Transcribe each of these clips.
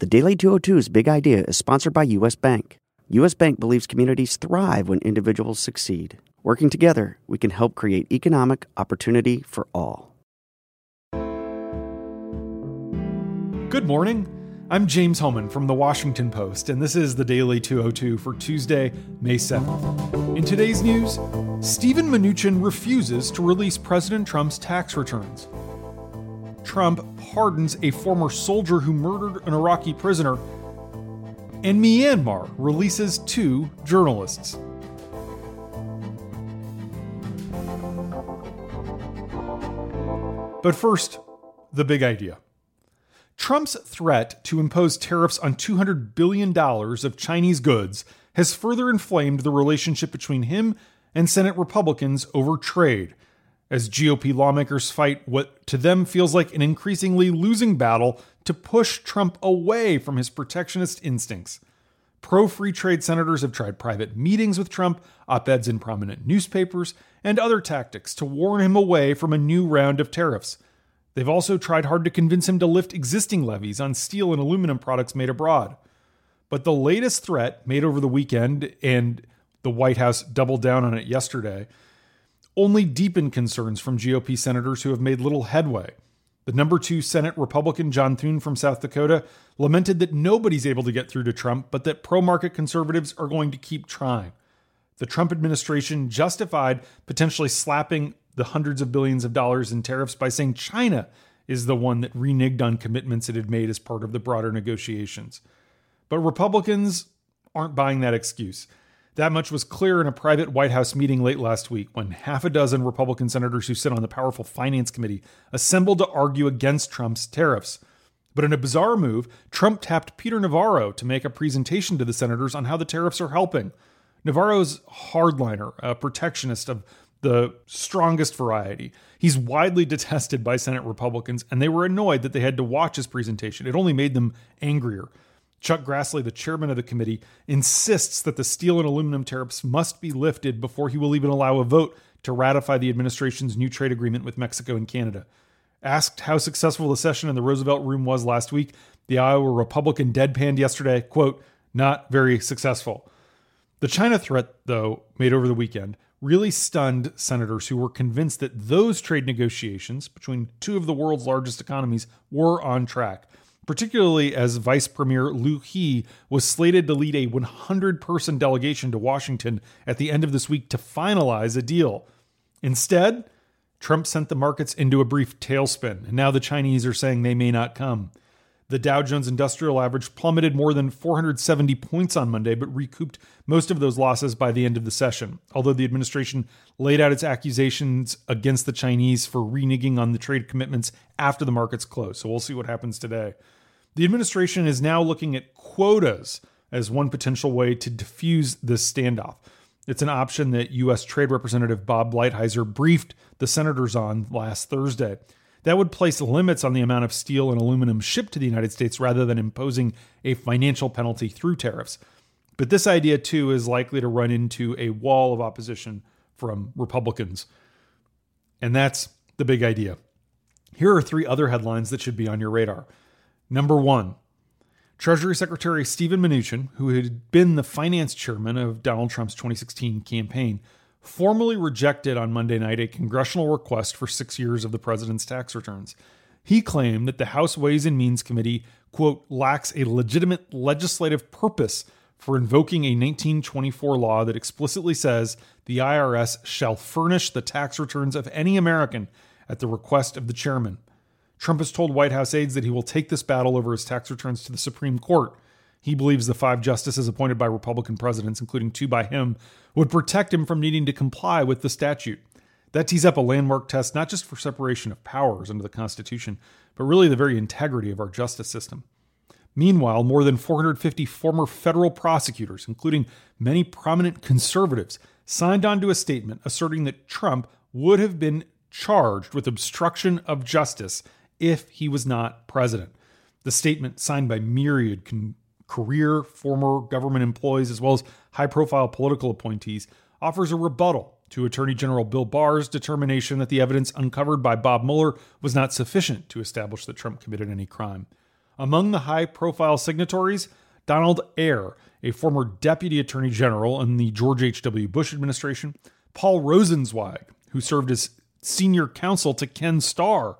The Daily 202's big idea is sponsored by U.S. Bank. U.S. Bank believes communities thrive when individuals succeed. Working together, we can help create economic opportunity for all. Good morning. I'm James Hohmann from The Washington Post, and this is the Daily 202 for Tuesday, May 7th. In today's news, Steven Mnuchin refuses to release President Trump's tax returns. Trump pardons a former soldier who murdered an Iraqi prisoner, and Myanmar releases two journalists. But first, the big idea. Trump's threat to impose tariffs on $200 billion of Chinese goods has further inflamed the relationship between him and Senate Republicans over trade, as GOP lawmakers fight what to them feels like an increasingly losing battle to push Trump away from his protectionist instincts. Pro free trade senators have tried private meetings with Trump, op eds in prominent newspapers, and other tactics to warn him away from a new round of tariffs. They've also tried hard to convince him to lift existing levies on steel and aluminum products made abroad. But the latest threat made over the weekend, and the White House doubled down on it yesterday, only deepen concerns from GOP senators who have made little headway. The number two Senate Republican John Thune from South Dakota lamented that nobody's able to get through to Trump, but that pro market conservatives are going to keep trying. The Trump administration justified potentially slapping the hundreds of billions of dollars in tariffs by saying China is the one that reneged on commitments it had made as part of the broader negotiations. But Republicans aren't buying that excuse. That much was clear in a private White House meeting late last week when half a dozen Republican senators who sit on the powerful Finance Committee assembled to argue against Trump's tariffs. But in a bizarre move, Trump tapped Peter Navarro to make a presentation to the senators on how the tariffs are helping. Navarro's hardliner, a protectionist of the strongest variety. He's widely detested by Senate Republicans, and they were annoyed that they had to watch his presentation. It only made them angrier. Chuck Grassley, the chairman of the committee, insists that the steel and aluminum tariffs must be lifted before he will even allow a vote to ratify the administration's new trade agreement with Mexico and Canada. Asked how successful the session in the Roosevelt Room was last week, the Iowa Republican deadpanned yesterday, quote, not very successful. The China threat, though, made over the weekend, really stunned senators who were convinced that those trade negotiations between two of the world's largest economies were on track particularly as Vice Premier Liu He was slated to lead a 100 person delegation to Washington at the end of this week to finalize a deal. Instead, Trump sent the markets into a brief tailspin, and now the Chinese are saying they may not come. The Dow Jones Industrial Average plummeted more than 470 points on Monday, but recouped most of those losses by the end of the session. Although the administration laid out its accusations against the Chinese for reneging on the trade commitments after the markets closed. So we'll see what happens today. The administration is now looking at quotas as one potential way to diffuse this standoff. It's an option that U.S. Trade Representative Bob Lighthizer briefed the senators on last Thursday. That would place limits on the amount of steel and aluminum shipped to the United States rather than imposing a financial penalty through tariffs. But this idea, too, is likely to run into a wall of opposition from Republicans. And that's the big idea. Here are three other headlines that should be on your radar. Number one, Treasury Secretary Steven Mnuchin, who had been the finance chairman of Donald Trump's 2016 campaign, formally rejected on Monday night a congressional request for six years of the president's tax returns. He claimed that the House Ways and Means Committee, quote, lacks a legitimate legislative purpose for invoking a 1924 law that explicitly says the IRS shall furnish the tax returns of any American at the request of the chairman. Trump has told White House aides that he will take this battle over his tax returns to the Supreme Court. He believes the five justices appointed by Republican presidents, including two by him, would protect him from needing to comply with the statute. That tees up a landmark test not just for separation of powers under the Constitution, but really the very integrity of our justice system. Meanwhile, more than 450 former federal prosecutors, including many prominent conservatives, signed on to a statement asserting that Trump would have been charged with obstruction of justice if he was not president. The statement, signed by myriad con- career former government employees as well as high profile political appointees, offers a rebuttal to Attorney General Bill Barr's determination that the evidence uncovered by Bob Mueller was not sufficient to establish that Trump committed any crime. Among the high profile signatories, Donald Ayer, a former deputy attorney general in the George H.W. Bush administration, Paul Rosenzweig, who served as senior counsel to Ken Starr,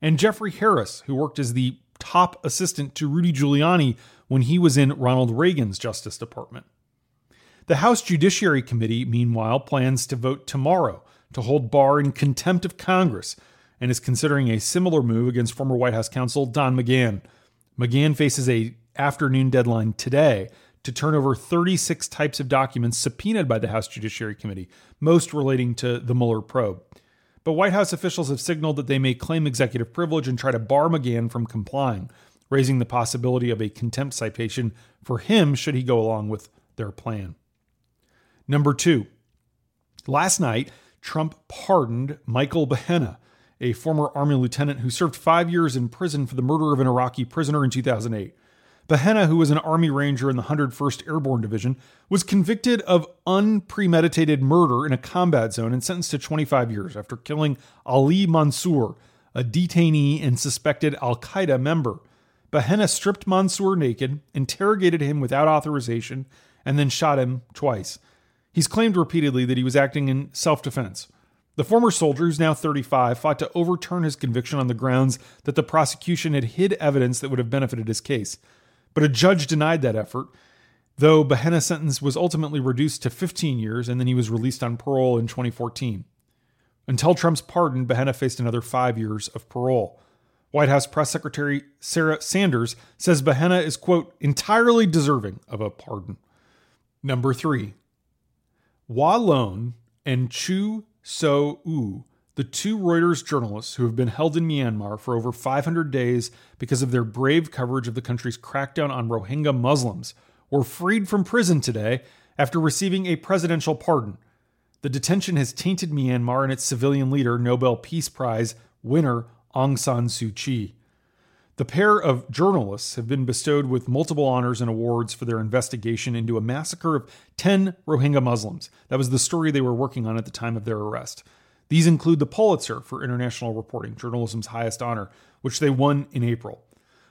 and Jeffrey Harris, who worked as the top assistant to Rudy Giuliani when he was in Ronald Reagan's Justice Department. The House Judiciary Committee, meanwhile, plans to vote tomorrow to hold Barr in contempt of Congress and is considering a similar move against former White House counsel Don McGahn. McGahn faces a afternoon deadline today to turn over 36 types of documents subpoenaed by the House Judiciary Committee, most relating to the Mueller probe. But White House officials have signaled that they may claim executive privilege and try to bar McGahn from complying, raising the possibility of a contempt citation for him should he go along with their plan. Number two, last night, Trump pardoned Michael Behenna, a former Army lieutenant who served five years in prison for the murder of an Iraqi prisoner in 2008. Behenna, who was an Army Ranger in the 101st Airborne Division, was convicted of unpremeditated murder in a combat zone and sentenced to 25 years after killing Ali Mansour, a detainee and suspected Al Qaeda member. Behenna stripped Mansour naked, interrogated him without authorization, and then shot him twice. He's claimed repeatedly that he was acting in self defense. The former soldier, who's now 35, fought to overturn his conviction on the grounds that the prosecution had hid evidence that would have benefited his case. But a judge denied that effort, though Behenna's sentence was ultimately reduced to 15 years and then he was released on parole in 2014. Until Trump's pardon, Behenna faced another five years of parole. White House Press Secretary Sarah Sanders says Behenna is, quote, entirely deserving of a pardon. Number three, Wa Lone and Kyaw Soe Oo the two Reuters journalists who have been held in Myanmar for over 500 days because of their brave coverage of the country's crackdown on Rohingya Muslims were freed from prison today after receiving a presidential pardon. The detention has tainted Myanmar and its civilian leader, Nobel Peace Prize winner Aung San Suu Kyi. The pair of journalists have been bestowed with multiple honors and awards for their investigation into a massacre of 10 Rohingya Muslims. That was the story they were working on at the time of their arrest. These include the Pulitzer for International Reporting, journalism's highest honor, which they won in April.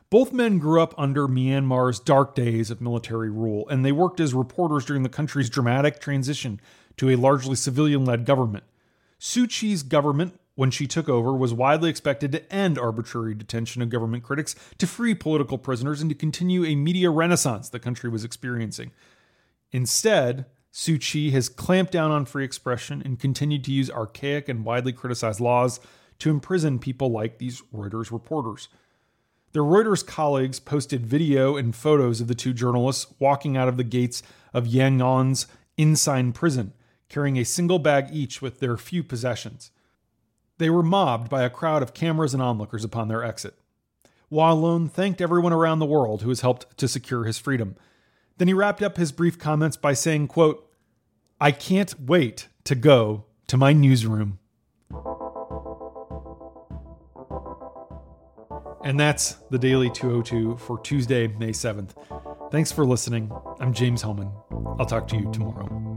Both men grew up under Myanmar's dark days of military rule, and they worked as reporters during the country's dramatic transition to a largely civilian led government. Suu Kyi's government, when she took over, was widely expected to end arbitrary detention of government critics, to free political prisoners, and to continue a media renaissance the country was experiencing. Instead, Suu Kyi has clamped down on free expression and continued to use archaic and widely criticized laws to imprison people like these Reuters reporters. Their Reuters colleagues posted video and photos of the two journalists walking out of the gates of Yangon's Insein prison, carrying a single bag each with their few possessions. They were mobbed by a crowd of cameras and onlookers upon their exit. Wa Lone thanked everyone around the world who has helped to secure his freedom then he wrapped up his brief comments by saying, quote, I can't wait to go to my newsroom. And that's the Daily 202 for Tuesday, May 7th. Thanks for listening. I'm James Hohmann. I'll talk to you tomorrow.